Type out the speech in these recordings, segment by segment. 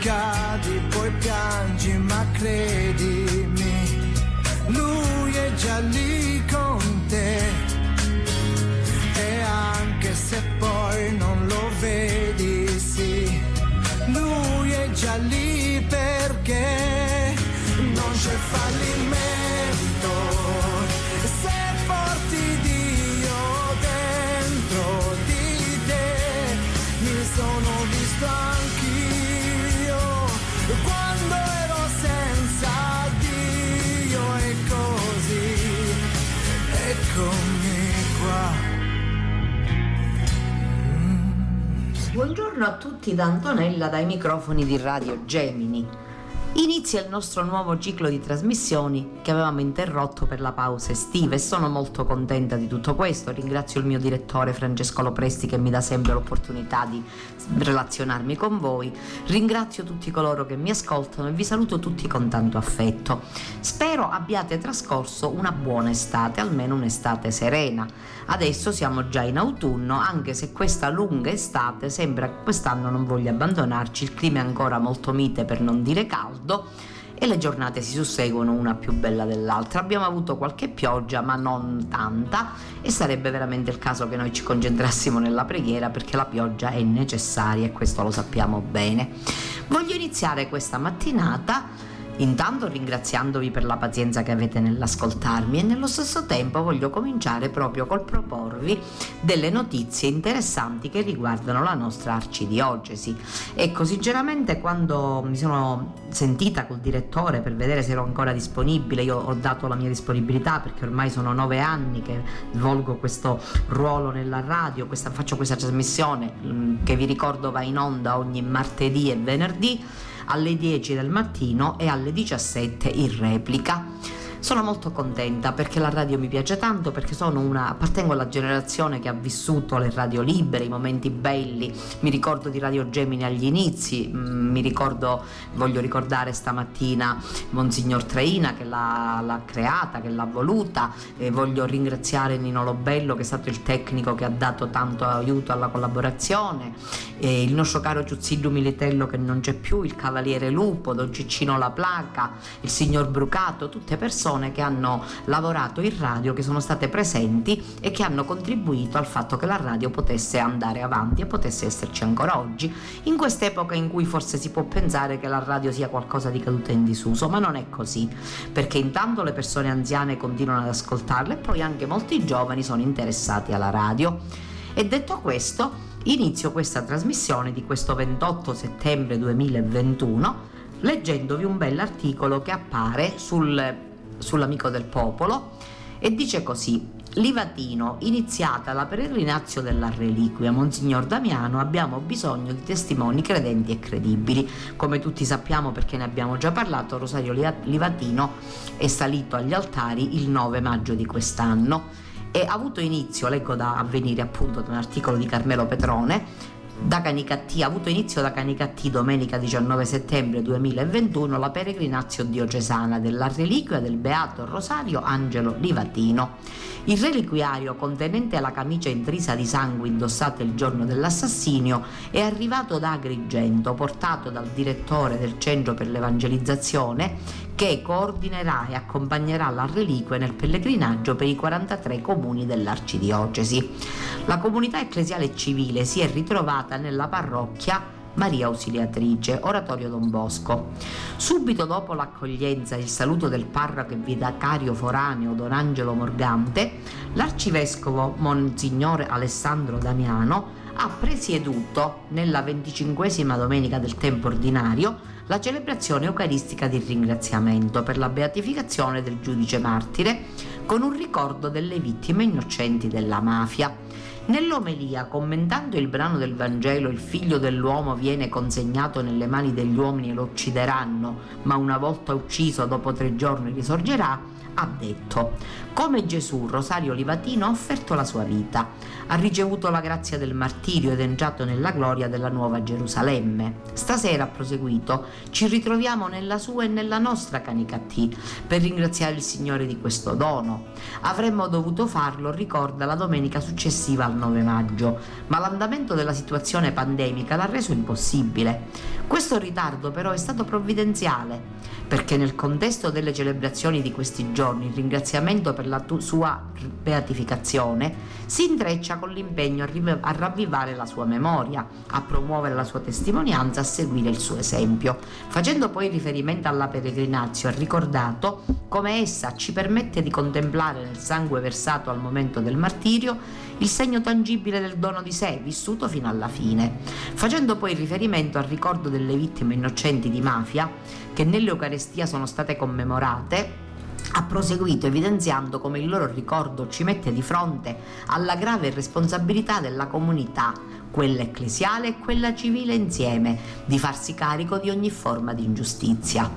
cadi, poi piangi, ma credimi, lui è già lì con te. E anche se poi non lo vedi, sì, lui è già lì perché non c'è fallimento. Buongiorno a tutti da Antonella dai microfoni di Radio Gemini. Inizia il nostro nuovo ciclo di trasmissioni che avevamo interrotto per la pausa estiva e sono molto contenta di tutto questo. Ringrazio il mio direttore Francesco Lopresti che mi dà sempre l'opportunità di relazionarmi con voi. Ringrazio tutti coloro che mi ascoltano e vi saluto tutti con tanto affetto. Spero abbiate trascorso una buona estate, almeno un'estate serena. Adesso siamo già in autunno, anche se questa lunga estate sembra che quest'anno non voglia abbandonarci, il clima è ancora molto mite per non dire caldo e le giornate si susseguono una più bella dell'altra. Abbiamo avuto qualche pioggia, ma non tanta, e sarebbe veramente il caso che noi ci concentrassimo nella preghiera perché la pioggia è necessaria e questo lo sappiamo bene. Voglio iniziare questa mattinata Intanto ringraziandovi per la pazienza che avete nell'ascoltarmi e nello stesso tempo voglio cominciare proprio col proporvi delle notizie interessanti che riguardano la nostra arcidiocesi. Ecco, sinceramente quando mi sono sentita col direttore per vedere se ero ancora disponibile, io ho dato la mia disponibilità perché ormai sono nove anni che svolgo questo ruolo nella radio, questa, faccio questa trasmissione mm, che vi ricordo va in onda ogni martedì e venerdì alle 10 del mattino e alle 17 in replica. Sono molto contenta perché la radio mi piace tanto, perché una, appartengo alla generazione che ha vissuto le radio libere, i momenti belli. Mi ricordo di Radio Gemini agli inizi, mm, mi ricordo, voglio ricordare stamattina Monsignor Traina che l'ha, l'ha creata, che l'ha voluta. E voglio ringraziare Nino Lobello che è stato il tecnico che ha dato tanto aiuto alla collaborazione. E il nostro caro Giuzzillo Militello che non c'è più, il Cavaliere Lupo, Don Ciccino La Placa, il signor Brucato, tutte persone che hanno lavorato in radio, che sono state presenti e che hanno contribuito al fatto che la radio potesse andare avanti e potesse esserci ancora oggi, in quest'epoca in cui forse si può pensare che la radio sia qualcosa di caduto in disuso, ma non è così, perché intanto le persone anziane continuano ad ascoltarla e poi anche molti giovani sono interessati alla radio. E detto questo, inizio questa trasmissione di questo 28 settembre 2021 leggendovi un bell'articolo che appare sul sull'amico del popolo e dice così Livatino, iniziata la peregrinazio della reliquia, Monsignor Damiano, abbiamo bisogno di testimoni credenti e credibili. Come tutti sappiamo perché ne abbiamo già parlato, Rosario Livatino è salito agli altari il 9 maggio di quest'anno e ha avuto inizio, leggo da avvenire appunto da un articolo di Carmelo Petrone, da Canicattì, ha avuto inizio da Canicattì domenica 19 settembre 2021 la peregrinazio diocesana della reliquia del Beato Rosario Angelo Livatino. Il reliquiario contenente la camicia intrisa di sangue indossata il giorno dell'assassinio è arrivato da Agrigento, portato dal direttore del Centro per l'Evangelizzazione che coordinerà e accompagnerà la reliquia nel pellegrinaggio per i 43 comuni dell'arcidiocesi. La comunità ecclesiale civile si è ritrovata nella parrocchia Maria Ausiliatrice, Oratorio Don Bosco. Subito dopo l'accoglienza e il saluto del parroco e vicario foraneo Don Angelo Morgante, l'arcivescovo Monsignore Alessandro Damiano ha presieduto nella venticinquesima domenica del tempo ordinario la celebrazione eucaristica di ringraziamento per la beatificazione del giudice martire con un ricordo delle vittime innocenti della mafia. Nell'omelia, commentando il brano del Vangelo, il figlio dell'uomo viene consegnato nelle mani degli uomini e lo uccideranno, ma una volta ucciso dopo tre giorni risorgerà, ha detto, come Gesù, Rosario Livatino ha offerto la sua vita, ha ricevuto la grazia del martirio ed è entrato nella gloria della nuova Gerusalemme. Stasera, ha proseguito, ci ritroviamo nella sua e nella nostra Canicattì per ringraziare il Signore di questo dono. Avremmo dovuto farlo, ricorda, la domenica successiva al 9 maggio, ma l'andamento della situazione pandemica l'ha reso impossibile. Questo ritardo però è stato provvidenziale perché nel contesto delle celebrazioni di questi giorni il ringraziamento per la tu- sua beatificazione si intreccia con l'impegno a, ravvivare la sua memoria, a promuovere la sua testimonianza, a seguire il suo esempio. Facendo poi riferimento alla peregrinazio, ha ricordato come essa ci permette di contemplare nel sangue versato al momento del martirio il segno tangibile del dono di sé, vissuto fino alla fine, facendo poi riferimento al ricordo delle vittime innocenti di mafia che nell'Eucarestia sono state commemorate ha proseguito evidenziando come il loro ricordo ci mette di fronte alla grave responsabilità della comunità, quella ecclesiale e quella civile insieme, di farsi carico di ogni forma di ingiustizia.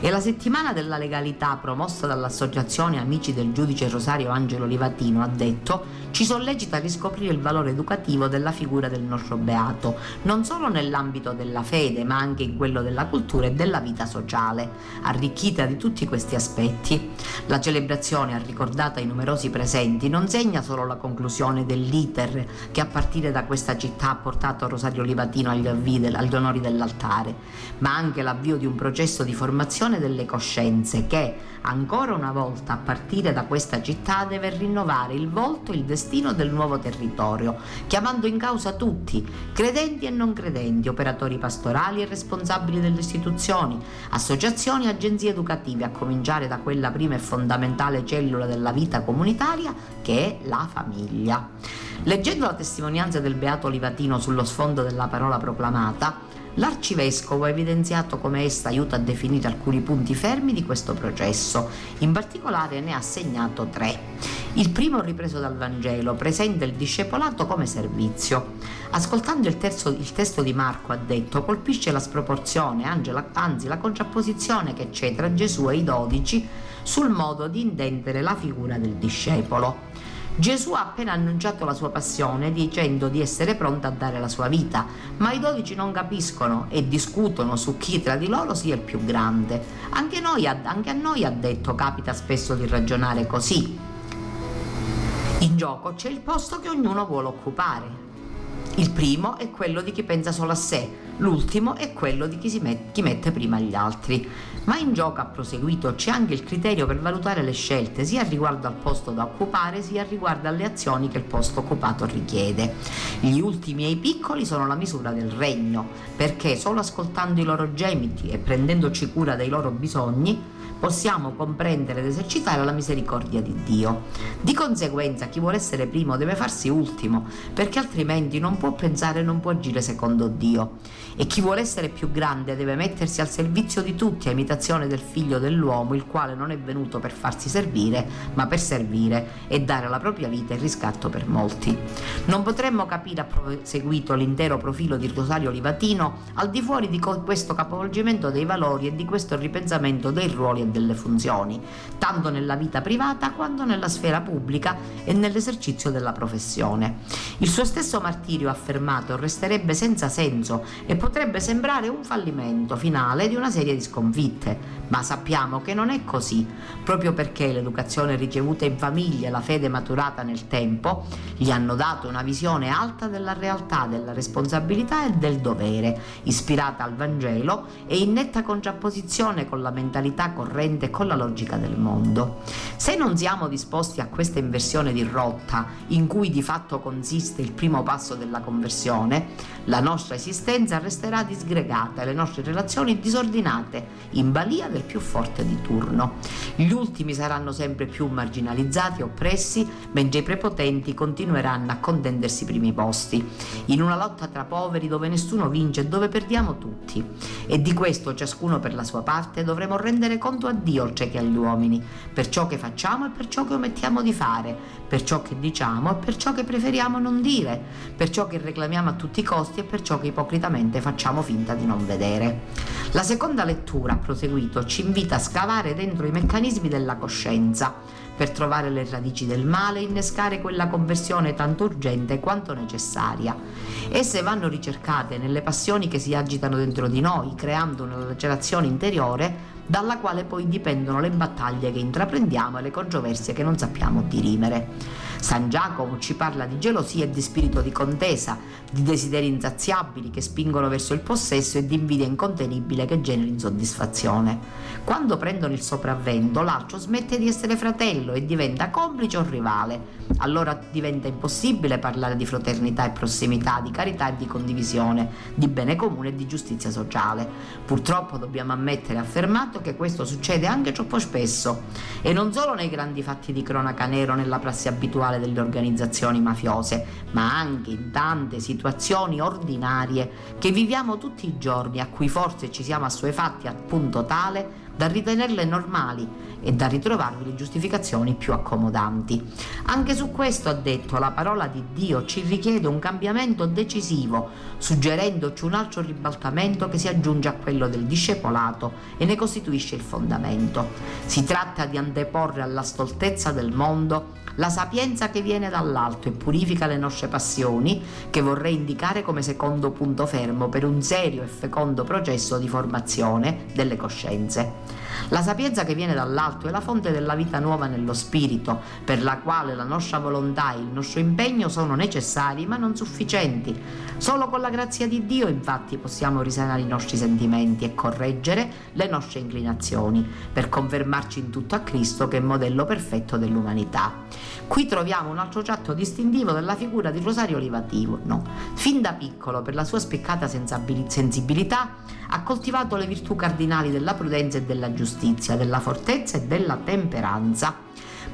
E la settimana della legalità promossa dall'Associazione Amici del Giudice Rosario Angelo Livatino ha detto ci sollecita a riscoprire il valore educativo della figura del nostro beato, non solo nell'ambito della fede, ma anche in quello della cultura e della vita sociale, arricchita di tutti questi aspetti. La celebrazione, ha ricordato ai numerosi presenti, non segna solo la conclusione dell'iter che a partire da questa città ha portato Rosario Livatino agli, avvide, agli onori dell'altare, ma anche l'avvio di un processo di formazione delle coscienze che, ancora una volta a partire da questa città, deve rinnovare il volto e il destino del nuovo territorio, chiamando in causa tutti, credenti e non credenti, operatori pastorali e responsabili delle istituzioni, associazioni e agenzie educative, a cominciare da quella prima e fondamentale cellula della vita comunitaria che è la famiglia. Leggendo la testimonianza del Beato Livatino sullo sfondo della parola proclamata, L'arcivescovo ha evidenziato come essa aiuta a definire alcuni punti fermi di questo processo, in particolare ne ha segnato tre. Il primo ripreso dal Vangelo presenta il discepolato come servizio. Ascoltando il, terzo, il testo di Marco ha detto colpisce la sproporzione, anzi la contrapposizione che c'è tra Gesù e i dodici sul modo di intendere la figura del discepolo. Gesù ha appena annunciato la sua passione dicendo di essere pronto a dare la sua vita, ma i dodici non capiscono e discutono su chi tra di loro sia il più grande. Anche, noi, anche a noi ha detto capita spesso di ragionare così. In gioco c'è il posto che ognuno vuole occupare. Il primo è quello di chi pensa solo a sé, l'ultimo è quello di chi, met- chi mette prima gli altri. Ma in gioco, ha proseguito, c'è anche il criterio per valutare le scelte, sia riguardo al posto da occupare, sia riguardo alle azioni che il posto occupato richiede. Gli ultimi e i piccoli sono la misura del regno, perché solo ascoltando i loro gemiti e prendendoci cura dei loro bisogni, possiamo comprendere ed esercitare la misericordia di Dio. Di conseguenza chi vuole essere primo deve farsi ultimo, perché altrimenti non può pensare e non può agire secondo Dio. E chi vuole essere più grande deve mettersi al servizio di tutti a imitazione del figlio dell'uomo, il quale non è venuto per farsi servire, ma per servire e dare la propria vita in riscatto per molti. Non potremmo capire a proseguito l'intero profilo di Rosario Livatino al di fuori di questo capovolgimento dei valori e di questo ripensamento dei ruoli e delle funzioni, tanto nella vita privata quanto nella sfera pubblica e nell'esercizio della professione. Il suo stesso martirio affermato resterebbe senza senso e potrebbe sembrare un fallimento finale di una serie di sconfitte, ma sappiamo che non è così, proprio perché l'educazione ricevuta in famiglia e la fede maturata nel tempo gli hanno dato una visione alta della realtà, della responsabilità e del dovere, ispirata al Vangelo e in netta contrapposizione con la mentalità corretta corrente con la logica del mondo. Se non siamo disposti a questa inversione di rotta, in cui di fatto consiste il primo passo della conversione, la nostra esistenza resterà disgregata e le nostre relazioni disordinate, in balia del più forte di turno. Gli ultimi saranno sempre più marginalizzati e oppressi, mentre i prepotenti continueranno a contendersi i primi posti, in una lotta tra poveri dove nessuno vince e dove perdiamo tutti. E di questo ciascuno per la sua parte dovremo rendere conto a Dio oltre che agli uomini, per ciò che facciamo e per ciò che omettiamo di fare, per ciò che diciamo e per ciò che preferiamo non dire, per ciò che reclamiamo a tutti i costi e per ciò che ipocritamente facciamo finta di non vedere. La seconda lettura, proseguito, ci invita a scavare dentro i meccanismi della coscienza per trovare le radici del male e innescare quella conversione tanto urgente quanto necessaria. Esse vanno ricercate nelle passioni che si agitano dentro di noi, creando una lacerazione interiore dalla quale poi dipendono le battaglie che intraprendiamo e le controversie che non sappiamo dirimere. San Giacomo ci parla di gelosia e di spirito di contesa, di desideri insaziabili che spingono verso il possesso e di invidia incontenibile che genera insoddisfazione. Quando prendono il sopravvento, l'altro smette di essere fratello e diventa complice o rivale. Allora diventa impossibile parlare di fraternità e prossimità, di carità e di condivisione, di bene comune e di giustizia sociale. Purtroppo dobbiamo ammettere affermato che questo succede anche troppo spesso e non solo nei grandi fatti di cronaca nero nella prassi abituale delle organizzazioni mafiose, ma anche in tante situazioni ordinarie che viviamo tutti i giorni a cui forse ci siamo assuefatti al punto tale da ritenerle normali e da ritrovarvi le giustificazioni più accomodanti. Anche su questo ha detto la parola di Dio ci richiede un cambiamento decisivo, suggerendoci un altro ribaltamento che si aggiunge a quello del discepolato e ne costituisce il fondamento. Si tratta di anteporre alla stoltezza del mondo la sapienza che viene dall'alto e purifica le nostre passioni, che vorrei indicare come secondo punto fermo per un serio e fecondo processo di formazione delle coscienze. La sapienza che viene dall'alto è la fonte della vita nuova nello spirito, per la quale la nostra volontà e il nostro impegno sono necessari ma non sufficienti. Solo con la grazia di Dio infatti possiamo risanare i nostri sentimenti e correggere le nostre inclinazioni, per confermarci in tutto a Cristo che è modello perfetto dell'umanità. Qui troviamo un altro tratto distintivo della figura di Rosario Olivatino. No. Fin da piccolo, per la sua spiccata sensibilità, ha coltivato le virtù cardinali della prudenza e della giustizia, della fortezza e della temperanza.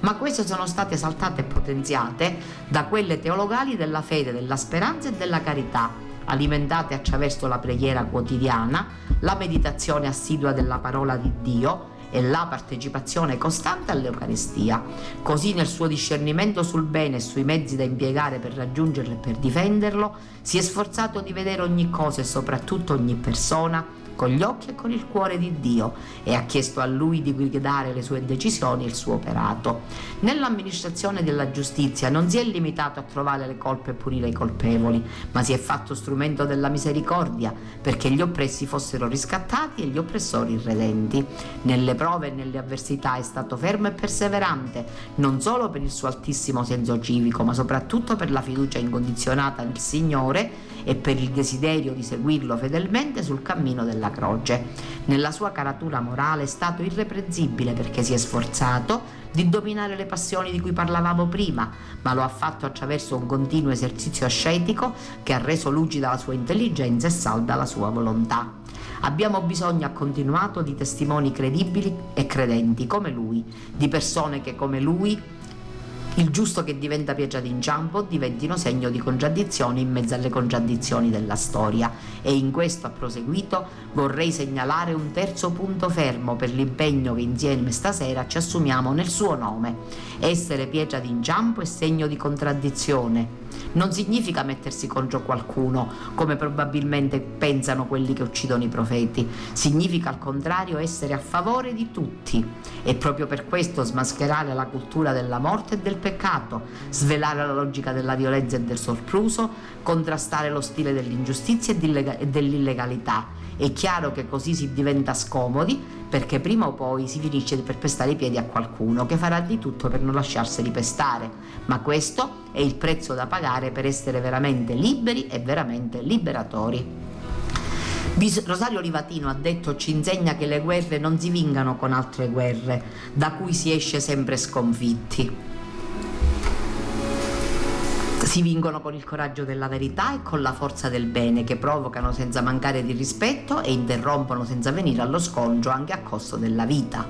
Ma queste sono state esaltate e potenziate da quelle teologali della fede, della speranza e della carità, alimentate attraverso la preghiera quotidiana, la meditazione assidua della parola di Dio e la partecipazione costante all'Eucaristia. Così nel suo discernimento sul bene e sui mezzi da impiegare per raggiungerlo e per difenderlo, si è sforzato di vedere ogni cosa e soprattutto ogni persona con gli occhi e con il cuore di Dio e ha chiesto a Lui di guidare le sue decisioni e il suo operato. Nell'amministrazione della giustizia non si è limitato a trovare le colpe e punire i colpevoli, ma si è fatto strumento della misericordia perché gli oppressi fossero riscattati e gli oppressori irredenti. Nelle prove e nelle avversità è stato fermo e perseverante, non solo per il suo altissimo senso civico, ma soprattutto per la fiducia incondizionata nel Signore e per il desiderio di seguirlo fedelmente sul cammino della croce. Nella sua caratura morale è stato irreprensibile perché si è sforzato di dominare le passioni di cui parlavamo prima, ma lo ha fatto attraverso un continuo esercizio ascetico che ha reso lucida la sua intelligenza e salda la sua volontà. Abbiamo bisogno, ha continuato, di testimoni credibili e credenti come lui, di persone che come lui il giusto che diventa pietra d'inciampo diventino segno di contraddizioni in mezzo alle contraddizioni della storia e in questo ha proseguito vorrei segnalare un terzo punto fermo per l'impegno che insieme stasera ci assumiamo nel suo nome. Essere pietra d'inciampo è segno di contraddizione non significa mettersi contro qualcuno, come probabilmente pensano quelli che uccidono i profeti. Significa al contrario essere a favore di tutti e proprio per questo smascherare la cultura della morte e del peccato, svelare la logica della violenza e del sorpruso, contrastare lo stile dell'ingiustizia e dell'illegalità. È chiaro che così si diventa scomodi perché prima o poi si finisce per pestare i piedi a qualcuno che farà di tutto per non lasciarseli pestare, ma questo è il prezzo da pagare per essere veramente liberi e veramente liberatori. Rosario Livatino ha detto ci insegna che le guerre non si vingano con altre guerre, da cui si esce sempre sconfitti. Si vincono con il coraggio della verità e con la forza del bene che provocano senza mancare di rispetto e interrompono senza venire allo scontro anche a costo della vita.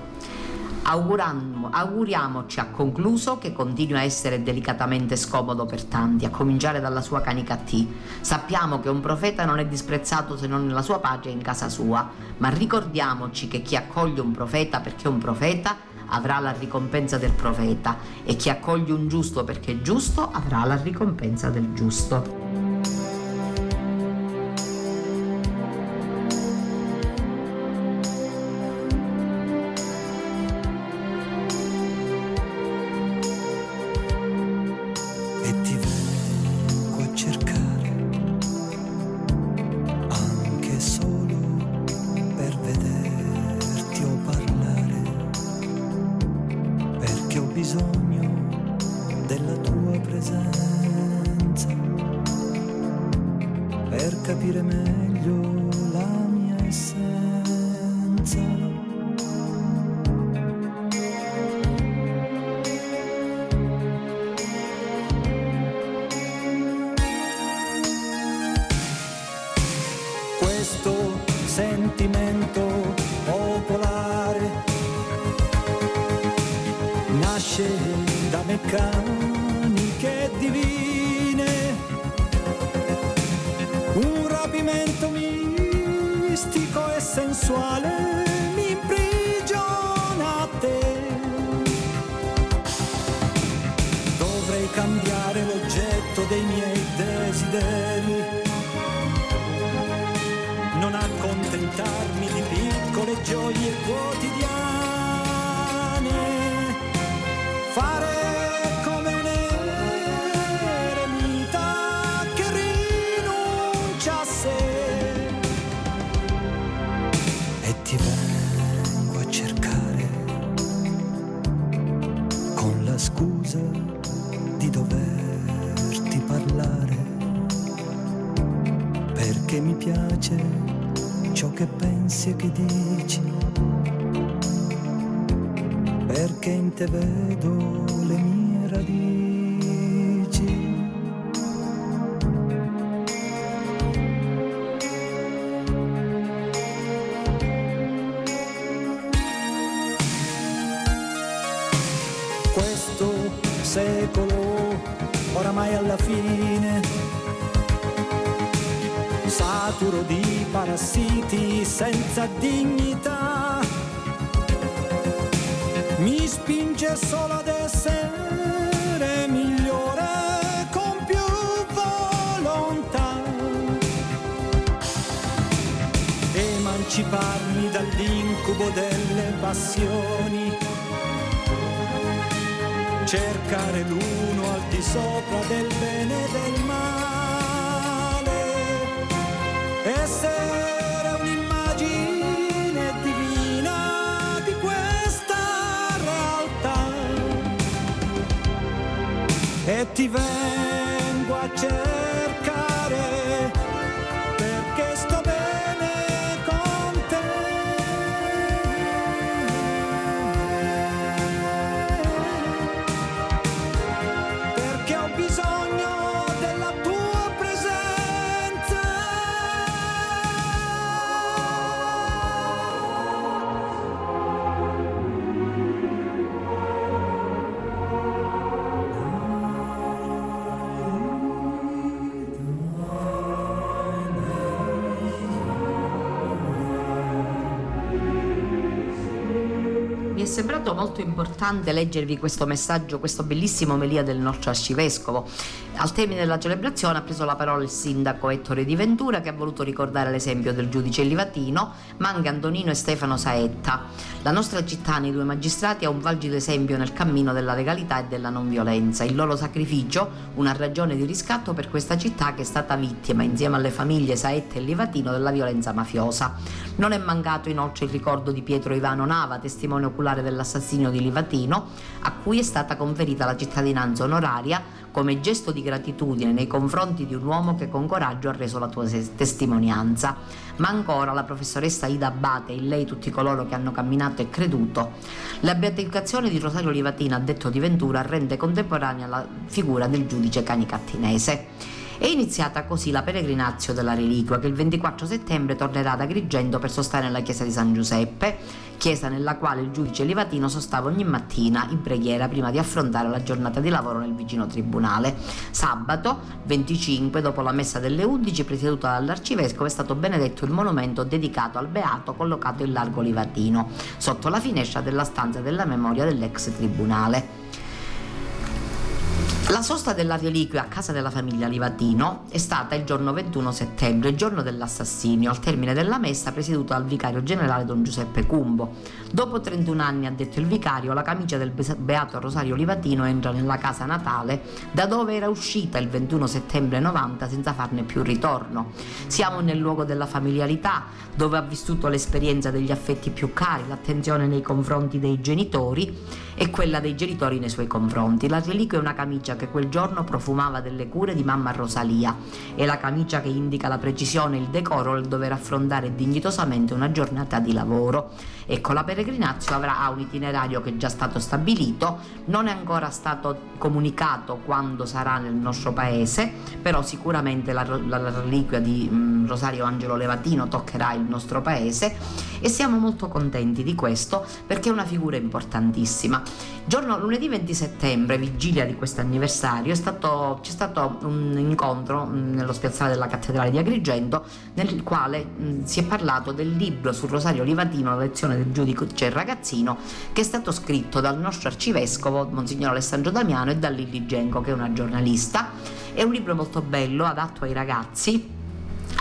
Auguriamoci a concluso che continui a essere delicatamente scomodo per tanti, a cominciare dalla sua canica T. Sappiamo che un profeta non è disprezzato se non nella sua pace e in casa sua, ma ricordiamoci che chi accoglie un profeta perché è un profeta avrà la ricompensa del profeta e chi accoglie un giusto perché è giusto avrà la ricompensa del giusto. male mi imprigiona a te. Dovrei cambiare l'oggetto dei miei desideri, non accontentarmi di piccole gioie quotidiane senza passioni cercare l'uno al di sopra del bene e del male. Essere e ti vengo a cercare molto importante leggervi questo messaggio, questo bellissimo melia del nostro arcivescovo. Al termine della celebrazione ha preso la parola il sindaco Ettore Di Ventura che ha voluto ricordare l'esempio del giudice Livatino, ma anche Antonino e Stefano Saetta. La nostra città nei due magistrati ha un valgido esempio nel cammino della legalità e della non violenza. Il loro sacrificio, una ragione di riscatto per questa città che è stata vittima, insieme alle famiglie Saetta e Livatino, della violenza mafiosa. Non è mancato inoltre il ricordo di Pietro Ivano Nava, testimone oculare dell'assassinio di Livatino, a cui è stata conferita la cittadinanza onoraria come gesto di gratitudine nei confronti di un uomo che con coraggio ha reso la tua testimonianza. Ma ancora la professoressa Ida Abate, in lei tutti coloro che hanno camminato e creduto. La beatificazione di Rosario Livatina, detto di Ventura, rende contemporanea la figura del giudice canicattinese. È iniziata così la peregrinazio della reliquia che il 24 settembre tornerà ad Agrigento per sostare nella chiesa di San Giuseppe, chiesa nella quale il giudice Livatino sostava ogni mattina in preghiera prima di affrontare la giornata di lavoro nel vicino tribunale. Sabato 25, dopo la messa delle 11, presieduta dall'arcivescovo, è stato benedetto il monumento dedicato al beato collocato in largo Livatino, sotto la finestra della stanza della memoria dell'ex tribunale. La sosta della reliquia a casa della famiglia Livatino è stata il giorno 21 settembre, giorno dell'assassinio, al termine della messa presieduta dal vicario generale don Giuseppe Cumbo. Dopo 31 anni, ha detto il vicario, la camicia del beato Rosario Livatino entra nella casa natale da dove era uscita il 21 settembre 90 senza farne più ritorno. Siamo nel luogo della familiarità, dove ha vissuto l'esperienza degli affetti più cari, l'attenzione nei confronti dei genitori e quella dei genitori nei suoi confronti. La reliquia è una camicia che quel giorno profumava delle cure di mamma Rosalia. È la camicia che indica la precisione e il decoro nel dover affrontare dignitosamente una giornata di lavoro. Ecco, la peregrinazio avrà un itinerario che è già stato stabilito, non è ancora stato comunicato quando sarà nel nostro paese, però sicuramente la, la, la reliquia di mh, mm, Rosario Angelo Levatino toccherà il nostro paese e siamo molto contenti di questo perché è una figura importantissima. Giorno lunedì 20 settembre, vigilia di questo anniversario, c'è stato un incontro mm, nello spiazzale della cattedrale di Agrigento nel quale mh, mm, si è parlato del libro sul Rosario Livatino, la lezione giudice ragazzino, che è stato scritto dal nostro arcivescovo, Monsignor Alessandro Damiano, e da Lilli Genco, che è una giornalista. È un libro molto bello, adatto ai ragazzi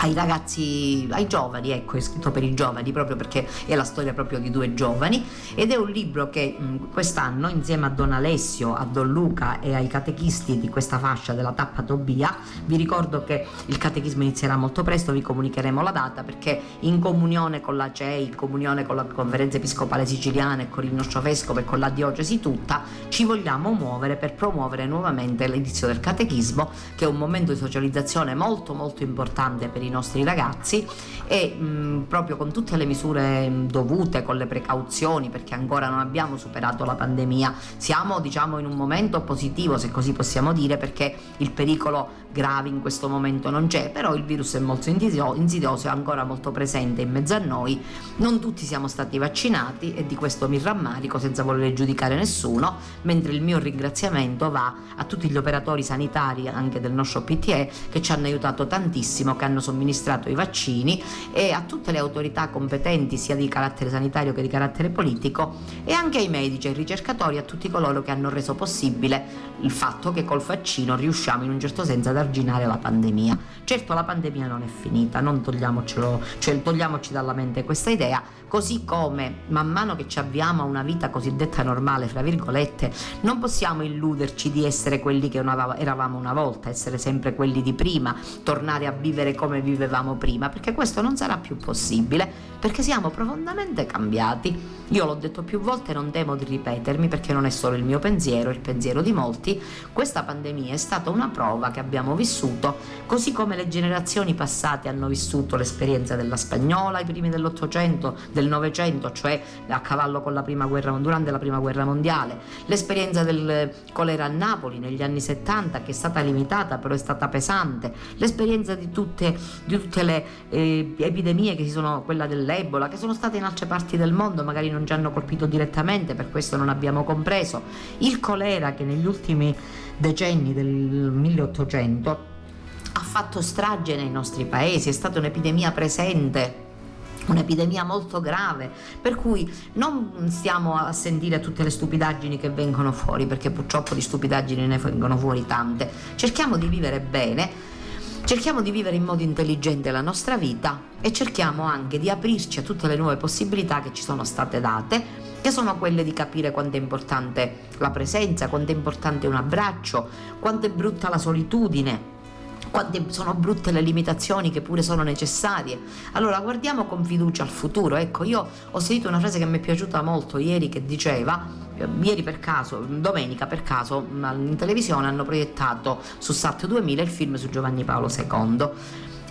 ai ragazzi, ai giovani, ecco, è scritto per i giovani proprio perché è la storia proprio di due giovani. Ed è un libro che mh, quest'anno insieme a Don Alessio, a Don Luca e ai catechisti di questa fascia della tappa Tobia, vi ricordo che il catechismo inizierà molto presto, vi comunicheremo la data perché in comunione con la CEI, in comunione con la conferenza episcopale siciliana e con il nostro vescovo e con la diocesi tutta, ci vogliamo muovere per promuovere nuovamente l'inizio del catechismo che è un momento di socializzazione molto molto importante per i i nostri ragazzi e mh, proprio con tutte le misure dovute, con le precauzioni, perché ancora non abbiamo superato la pandemia, siamo diciamo in un momento positivo, se così possiamo dire, perché il pericolo grave in questo momento non c'è, però il virus è molto insidioso, è ancora molto presente in mezzo a noi, non tutti siamo stati vaccinati e di questo mi rammarico senza voler giudicare nessuno, mentre il mio ringraziamento va a tutti gli operatori sanitari anche del nostro PTE che ci hanno aiutato tantissimo, che hanno somministrato somministrato i vaccini e a tutte le autorità competenti sia di carattere sanitario che di carattere politico e anche ai medici, ai ricercatori, a tutti coloro che hanno reso possibile il fatto che col vaccino riusciamo in un certo senso ad arginare la pandemia. Certo la pandemia non è finita, non togliamocelo, cioè togliamoci dalla mente questa idea, così come man mano che ci avviamo a una vita cosiddetta normale, fra virgolette, non possiamo illuderci di essere quelli che eravamo una volta, essere sempre quelli di prima, tornare a vivere come vivevamo prima, perché questo non sarà più possibile, perché siamo profondamente cambiati. Io l'ho detto più volte, non temo di ripetermi perché non è solo il mio pensiero, il pensiero di molti. Questa pandemia è stata una prova che abbiamo vissuto, così come le generazioni passate hanno vissuto l'esperienza della spagnola ai primi dell'Ottocento, del Novecento, cioè a cavallo con la prima guerra, durante la prima guerra mondiale, l'esperienza del colera a Napoli negli anni 70 che è stata limitata però è stata pesante, l'esperienza di tutte, di tutte le eh, epidemie che si sono, quella dell'Ebola, che sono state in altre parti del mondo, magari non ci hanno colpito direttamente, per questo non abbiamo compreso. Il colera che negli ultimi decenni del 1800 ha fatto strage nei nostri paesi, è stata un'epidemia presente un'epidemia molto grave, per cui non stiamo a sentire tutte le stupidaggini che vengono fuori, perché purtroppo di stupidaggini ne vengono fuori tante. Cerchiamo di vivere bene, cerchiamo di vivere in modo intelligente la nostra vita e cerchiamo anche di aprirci a tutte le nuove possibilità che ci sono state date, che sono quelle di capire quanto è importante la presenza, quanto è importante un abbraccio, quanto è brutta la solitudine, quante sono brutte le limitazioni che pure sono necessarie. Allora guardiamo con fiducia al futuro. Ecco, io ho sentito una frase che mi è piaciuta molto ieri che diceva eh, ieri per caso, domenica per caso, in televisione hanno proiettato su SAT 2000 il film su Giovanni Paolo II.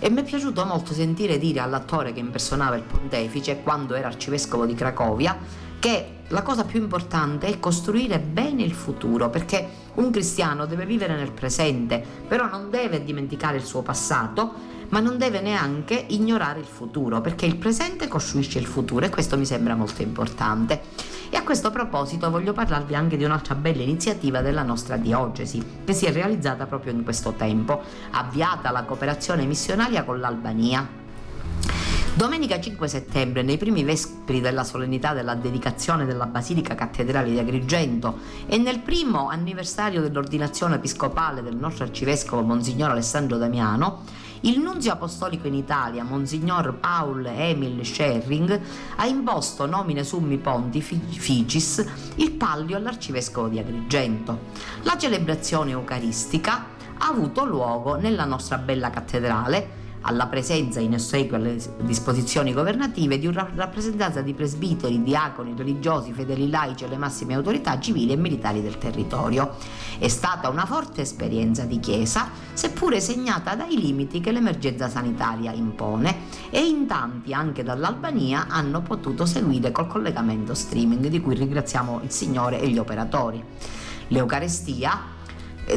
E mi è piaciuto molto sentire dire all'attore che impersonava il pontefice quando era arcivescovo di Cracovia che la cosa più importante è costruire bene il futuro, perché un cristiano deve vivere nel presente, però non deve dimenticare il suo passato, ma non deve neanche ignorare il futuro, perché il presente costruisce il futuro e questo mi sembra molto importante. E a questo proposito voglio parlarvi anche di un'altra bella iniziativa della nostra diocesi, che si è realizzata proprio in questo tempo, avviata la cooperazione missionaria con l'Albania. Domenica 5 settembre, nei primi vespri della solennità della dedicazione della Basilica Cattedrale di Agrigento e nel primo anniversario dell'ordinazione episcopale del nostro arcivescovo Monsignor Alessandro Damiano, il nunzio apostolico in Italia, Monsignor Paul Emil Scherring, ha imposto nomine summi pontificis il pallio all'arcivescovo di Agrigento. La celebrazione eucaristica ha avuto luogo nella nostra bella cattedrale alla presenza in ossequio alle disposizioni governative di una rappresentanza di presbiteri, diaconi, religiosi, fedeli laici e le massime autorità civili e militari del territorio. È stata una forte esperienza di chiesa, seppure segnata dai limiti che l'emergenza sanitaria impone e in tanti anche dall'Albania hanno potuto seguire col collegamento streaming di cui ringraziamo il Signore e gli operatori. L'Eucarestia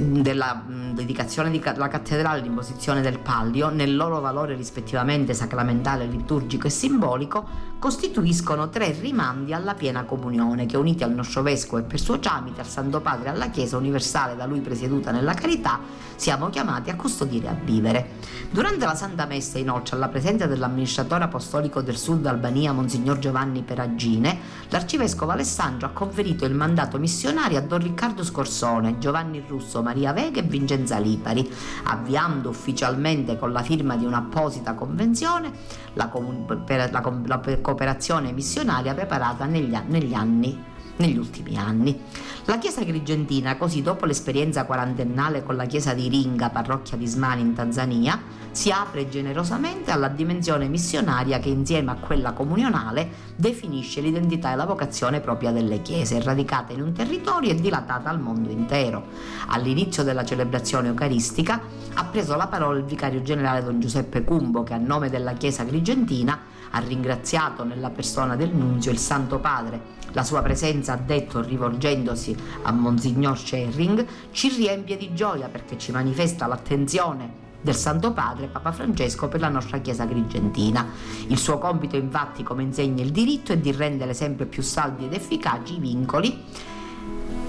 della dedicazione della cattedrale e l'imposizione del pallio, nel loro valore rispettivamente sacramentale, liturgico e simbolico, costituiscono tre rimandi alla piena comunione che uniti al nostro vescovo e per suo tramite al Santo Padre e alla Chiesa universale da lui presieduta nella carità, siamo chiamati a custodire e a vivere. Durante la Santa Messa, inoltre, alla presenza dell'amministratore apostolico del Sud Albania, Monsignor Giovanni Peragine, l'arcivescovo Alessandro ha conferito il mandato missionario a Don Riccardo Scorsone, Giovanni Russo, Maria Vega e Vincenza Lipari, avviando ufficialmente con la firma di un'apposita convenzione la, com- per la, la cooperazione missionaria preparata negli, negli anni negli ultimi anni. La chiesa agrigentina, così dopo l'esperienza quarantennale con la chiesa di Ringa, parrocchia di Smani in Tanzania, si apre generosamente alla dimensione missionaria che insieme a quella comunionale definisce l'identità e la vocazione propria delle chiese, radicate in un territorio e dilatata al mondo intero. All'inizio della celebrazione eucaristica ha preso la parola il vicario generale don Giuseppe Cumbo che a nome della chiesa agrigentina ha ringraziato nella persona del nunzio il Santo Padre la sua presenza, ha detto rivolgendosi a Monsignor Sherring, ci riempie di gioia perché ci manifesta l'attenzione del Santo Padre Papa Francesco per la nostra Chiesa agrigentina. Il suo compito infatti, come insegna il diritto, è di rendere sempre più saldi ed efficaci i vincoli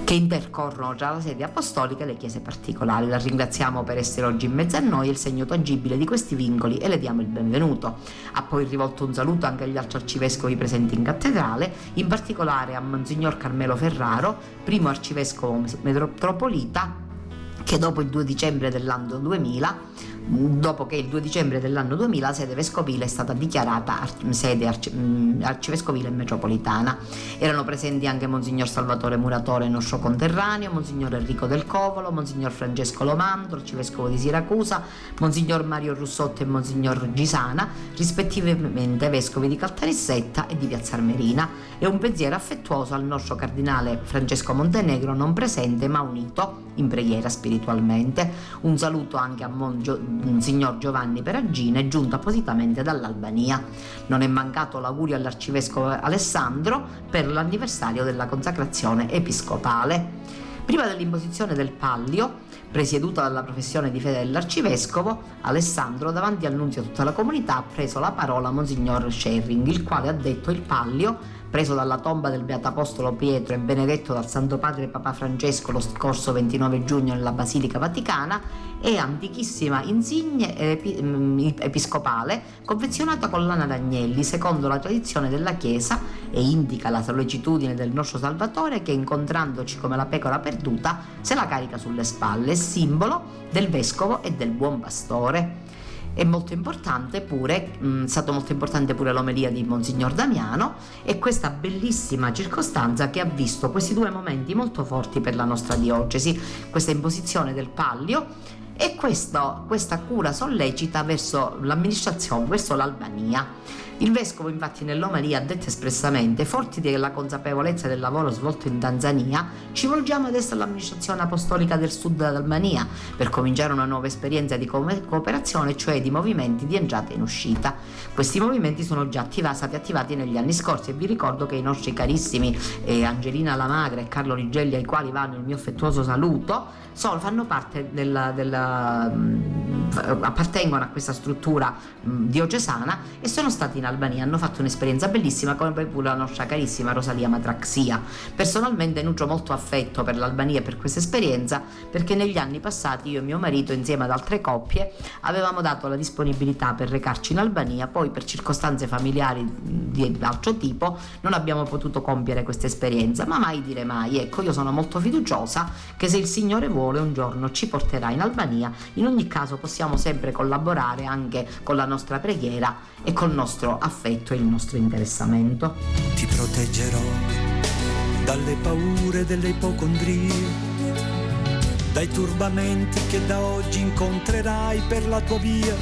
che intercorrono tra la sede apostolica e le chiese particolari. La ringraziamo per essere oggi in mezzo a noi, il segno tangibile di questi vincoli e le diamo il benvenuto. Ha poi rivolto un saluto anche agli altri arcivescovi presenti in cattedrale, in particolare a Monsignor Carmelo Ferraro, primo arcivescovo metropolita che dopo il 2 dicembre dell'anno 2000 dopo che il 2 dicembre dell'anno 2000 la sede vescovile è stata dichiarata sede arci- arcivescovile metropolitana. Erano presenti anche Monsignor Salvatore Muratore, nostro conterraneo, Monsignor Enrico del Covolo, Monsignor Francesco Lomandro, arcivescovo di Siracusa, Monsignor Mario Russotti e Monsignor Gisana, rispettivamente vescovi di Caltanissetta e di Piazza Armerina. E un pensiero affettuoso al nostro cardinale Francesco Montenegro, non presente ma unito in preghiera spiritualmente. Un saluto anche a Mongio signor Giovanni Peragine, giunto appositamente dall'Albania. Non è mancato l'augurio all'arcivescovo Alessandro per l'anniversario della consacrazione episcopale. Prima dell'imposizione del pallio, presieduta dalla professione di fede dell'arcivescovo, Alessandro, davanti al nunzio a tutta la comunità, ha preso la parola Monsignor Sherring, il quale ha detto il pallio preso dalla tomba del Beato Apostolo Pietro e benedetto dal Santo Padre Papa Francesco lo scorso 29 giugno nella Basilica Vaticana, è antichissima insigne mm, episcopale confezionata con lana d'agnelli secondo la tradizione della Chiesa e indica la sollecitudine del nostro Salvatore che incontrandoci come la pecora perduta se la carica sulle spalle, simbolo del vescovo e del buon pastore. È molto importante pure, mm, è stato molto importante pure l'omelia di Monsignor Damiano e questa bellissima circostanza che ha visto questi due momenti molto forti per la nostra diocesi, questa imposizione del pallio e questo, questa cura sollecita verso l'amministrazione, verso l'Albania. Il vescovo infatti nell'omalia ha detto espressamente, forti della consapevolezza del lavoro svolto in Tanzania, ci volgiamo adesso all'amministrazione apostolica del sud d'Albania per cominciare una nuova esperienza di cooperazione, cioè di movimenti di entrata in uscita. Questi movimenti sono già attivati, stati attivati negli anni scorsi e vi ricordo che i nostri carissimi eh, Angelina Lamagra e Carlo Rigelli, ai quali vanno il mio affettuoso saluto, sono, fanno parte della, della mh, appartengono a questa struttura mh, diocesana e sono stati in Albania, hanno fatto un'esperienza bellissima come pure la nostra carissima Rosalia Matraxia. Personalmente nutro molto affetto per l'Albania e per questa esperienza perché negli anni passati io e mio marito insieme ad altre coppie avevamo dato la disponibilità per recarci in Albania, poi per circostanze familiari di altro tipo non abbiamo potuto compiere questa esperienza, ma mai dire mai. Ecco, io sono molto fiduciosa che se il Signore vuole un giorno ci porterà in Albania, in ogni caso possiamo sempre collaborare anche con la nostra preghiera e col nostro affetto e il nostro interessamento. Ti proteggerò dalle paure delle ipocondrie, dai turbamenti che da oggi incontrerai per la tua via,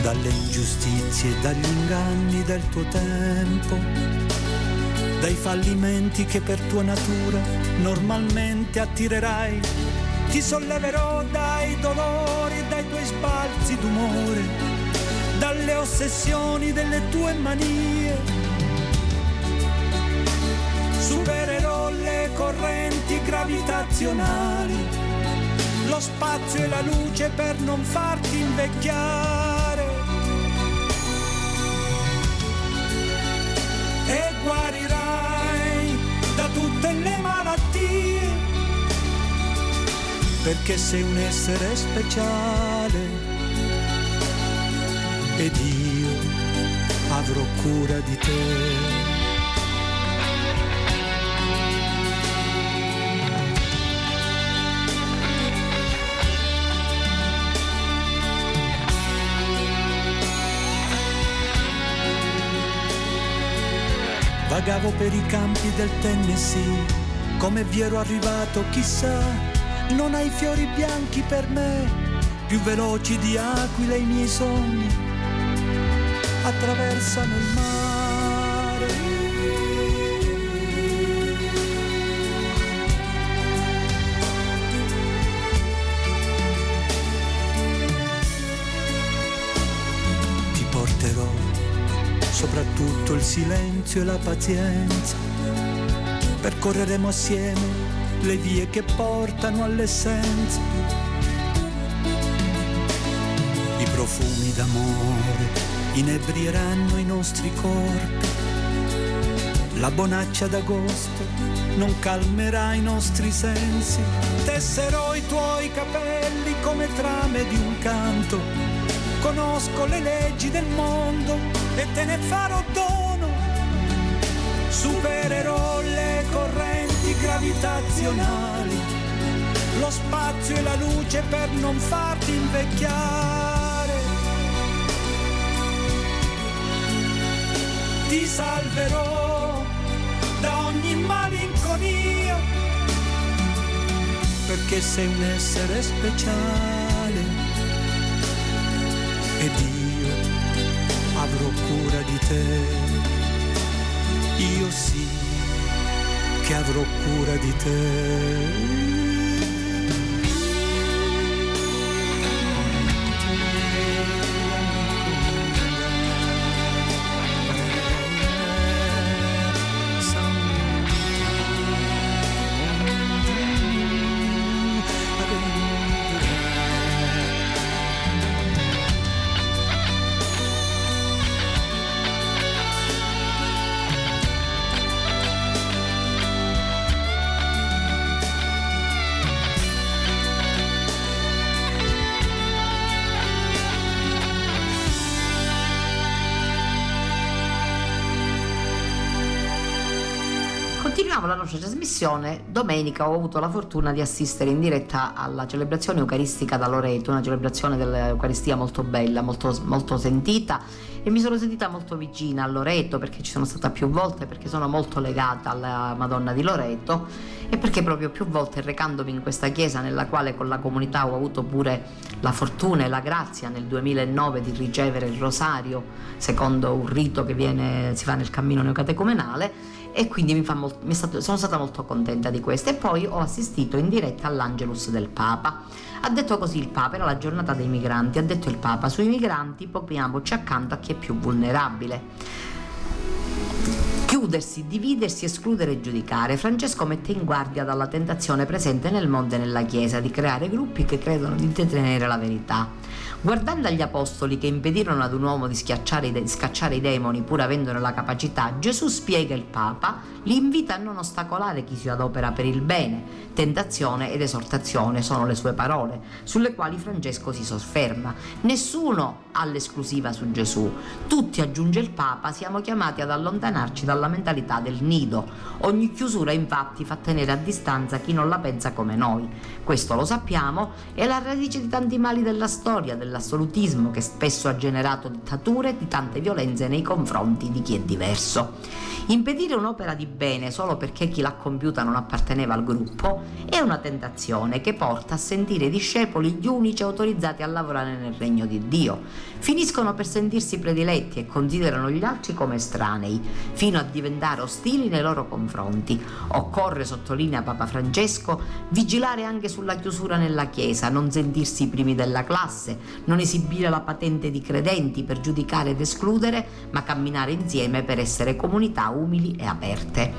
dalle ingiustizie dagli inganni del tuo tempo, dai fallimenti che per tua natura normalmente attirerai ti solleverò dai dolori dai tuoi sbalzi d'umore, dalle ossessioni delle tue manie. Supererò le correnti gravitazionali, lo spazio e la luce per non farti invecchiare. Malattie perché sei un essere speciale. Ed io avrò cura di te. Vagavo per i campi del Tennessee, come vi ero arrivato chissà. Non hai fiori bianchi per me, più veloci di aquile i miei sogni, attraversano il mare. Ti porterò soprattutto il silenzio e la pazienza, percorreremo assieme le vie che portano all'essenza. I profumi d'amore inebrieranno i nostri corpi. La bonaccia d'agosto non calmerà i nostri sensi. Tesserò i tuoi capelli come trame di un canto. Conosco le leggi del mondo e te ne farò dono. Supererò le correnti gravitazionali, lo spazio e la luce per non farti invecchiare. Ti salverò da ogni malinconia, perché sei un essere speciale ed io avrò cura di te. Che avrò cura di te. Nostra trasmissione, domenica ho avuto la fortuna di assistere in diretta alla celebrazione eucaristica da Loreto, una celebrazione dell'Eucaristia molto bella, molto, molto sentita e mi sono sentita molto vicina a Loreto perché ci sono stata più volte, perché sono molto legata alla Madonna di Loreto e perché proprio più volte recandomi in questa chiesa nella quale con la comunità ho avuto pure la fortuna e la grazia nel 2009 di ricevere il rosario secondo un rito che viene, si fa nel cammino neocatecumenale e quindi molto, stato, sono stata molto contenta di questo e poi ho assistito in diretta all'Angelus del Papa. Ha detto così il Papa, era la giornata dei migranti, ha detto il Papa, sui migranti poniamoci accanto a chi è più vulnerabile. Chiudersi, dividersi, escludere e giudicare. Francesco mette in guardia dalla tentazione presente nel mondo e nella Chiesa di creare gruppi che credono di detenere la verità. Guardando agli apostoli che impedirono ad un uomo di, di scacciare i demoni pur avendone la capacità, Gesù spiega il Papa, li invita a non ostacolare chi si adopera per il bene. Tentazione ed esortazione sono le sue parole, sulle quali Francesco si sofferma. Nessuno ha l'esclusiva su Gesù. Tutti, aggiunge il Papa, siamo chiamati ad allontanarci dalla mentalità del nido. Ogni chiusura infatti fa tenere a distanza chi non la pensa come noi. Questo lo sappiamo, è la radice di tanti mali della storia, della dell'assolutismo che spesso ha generato dittature e di tante violenze nei confronti di chi è diverso. Impedire un'opera di bene solo perché chi l'ha compiuta non apparteneva al gruppo è una tentazione che porta a sentire i discepoli gli unici autorizzati a lavorare nel regno di Dio. Finiscono per sentirsi prediletti e considerano gli altri come estranei, fino a diventare ostili nei loro confronti. Occorre, sottolinea Papa Francesco, vigilare anche sulla chiusura nella Chiesa, non sentirsi i primi della classe, non esibire la patente di credenti per giudicare ed escludere, ma camminare insieme per essere comunità umili e aperte.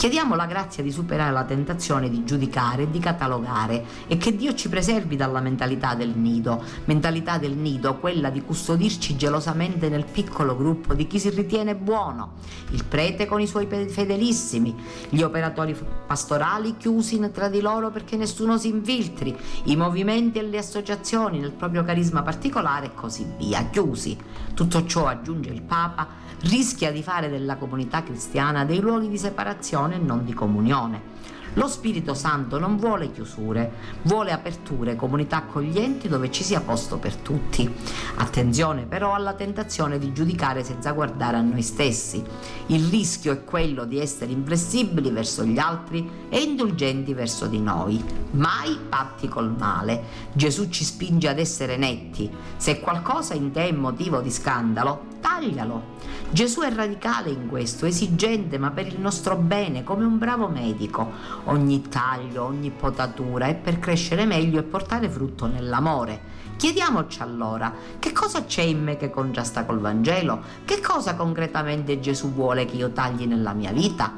Chiediamo la grazia di superare la tentazione di giudicare e di catalogare e che Dio ci preservi dalla mentalità del nido, mentalità del nido, quella di custodirci gelosamente nel piccolo gruppo di chi si ritiene buono, il prete con i suoi fedelissimi, gli operatori pastorali chiusi tra di loro perché nessuno si infiltri, i movimenti e le associazioni nel proprio carisma particolare e così via, chiusi. Tutto ciò, aggiunge il Papa, rischia di fare della comunità cristiana dei luoghi di separazione e non di comunione. Lo Spirito Santo non vuole chiusure, vuole aperture, comunità accoglienti dove ci sia posto per tutti. Attenzione però alla tentazione di giudicare senza guardare a noi stessi. Il rischio è quello di essere inflessibili verso gli altri e indulgenti verso di noi. Mai patti col male. Gesù ci spinge ad essere netti. Se qualcosa in te è motivo di scandalo, taglialo. Gesù è radicale in questo, esigente ma per il nostro bene, come un bravo medico. Ogni taglio, ogni potatura è per crescere meglio e portare frutto nell'amore. Chiediamoci allora, che cosa c'è in me che contrasta col Vangelo? Che cosa concretamente Gesù vuole che io tagli nella mia vita?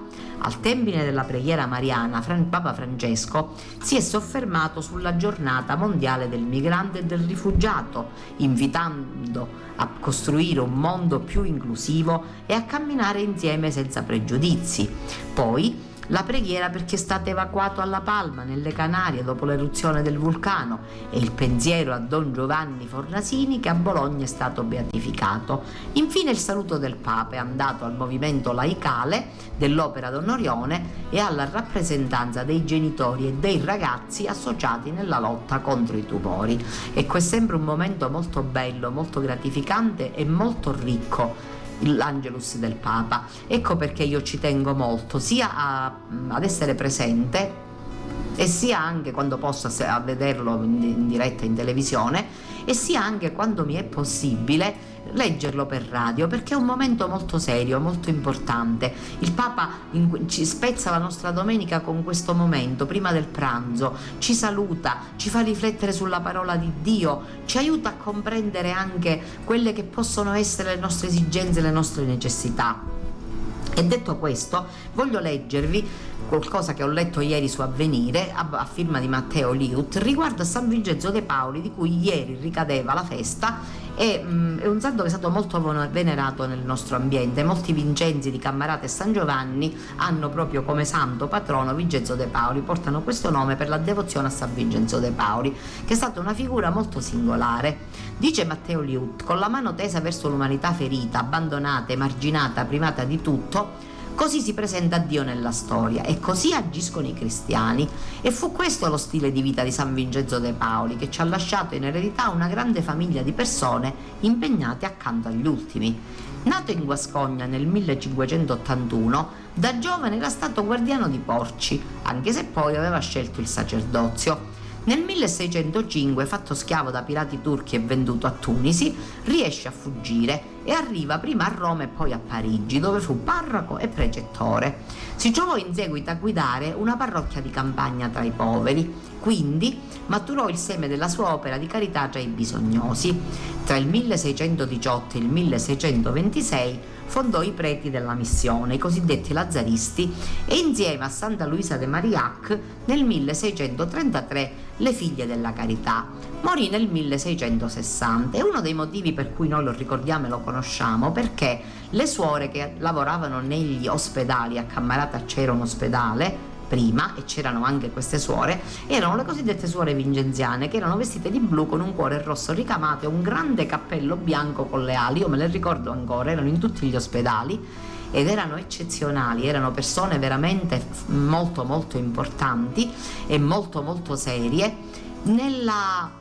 Al termine della preghiera mariana, Papa Francesco si è soffermato sulla giornata mondiale del migrante e del rifugiato, invitando a costruire un mondo più inclusivo e a camminare insieme senza pregiudizi. Poi la preghiera perché è stato evacuato alla Palma, nelle Canarie, dopo l'eruzione del vulcano e il pensiero a Don Giovanni Fornasini che a Bologna è stato beatificato. Infine il saluto del Papa è andato al movimento laicale dell'Opera d'Onorione e alla rappresentanza dei genitori e dei ragazzi associati nella lotta contro i tumori. Ecco, è sempre un momento molto bello, molto gratificante e molto ricco l'Angelus del Papa. Ecco perché io ci tengo molto, sia a, ad essere presente e sia anche quando posso a vederlo in diretta in televisione e sia anche quando mi è possibile leggerlo per radio perché è un momento molto serio, molto importante. Il Papa in, ci spezza la nostra domenica con questo momento, prima del pranzo, ci saluta, ci fa riflettere sulla parola di Dio, ci aiuta a comprendere anche quelle che possono essere le nostre esigenze, le nostre necessità. E detto questo, voglio leggervi qualcosa che ho letto ieri su Avvenire a, a firma di Matteo Liut riguardo a San Vincenzo De Paoli di cui ieri ricadeva la festa e, mh, mm, è un santo che è stato molto venerato nel nostro ambiente. Molti Vincenzi di Cammarata e San Giovanni hanno proprio come santo patrono Vincenzo De Paoli, portano questo nome per la devozione a San Vincenzo De Paoli, che è stata una figura molto singolare. Dice Matteo Liut, con la mano tesa verso l'umanità ferita, abbandonata, emarginata, privata di tutto, Così si presenta Dio nella storia e così agiscono i cristiani. E fu questo lo stile di vita di San Vincenzo de Paoli che ci ha lasciato in eredità una grande famiglia di persone impegnate accanto agli ultimi. Nato in Guascogna nel 1581, da giovane era stato guardiano di porci, anche se poi aveva scelto il sacerdozio. Nel 1605, fatto schiavo da pirati turchi e venduto a Tunisi, riesce a fuggire e arriva prima a Roma e poi a Parigi, dove fu parroco e precettore. Si trovò in seguito a guidare una parrocchia di campagna tra i poveri, quindi maturò il seme della sua opera di carità tra i bisognosi. Tra il 1618 e il 1626 fondò i preti della missione, i cosiddetti lazzaristi, e insieme a Santa Luisa de Marillac nel 1633 le figlie della carità. Morì nel 1660 e uno dei motivi per cui noi lo ricordiamo e lo conosciamo perché le suore che lavoravano negli ospedali, a Cammarata c'era un ospedale, prima, e c'erano anche queste suore, erano le cosiddette suore vincenziane, che erano vestite di blu con un cuore rosso ricamato e un grande cappello bianco con le ali, io me le ricordo ancora, erano in tutti gli ospedali ed erano eccezionali, erano persone veramente molto molto importanti e molto molto serie. Nella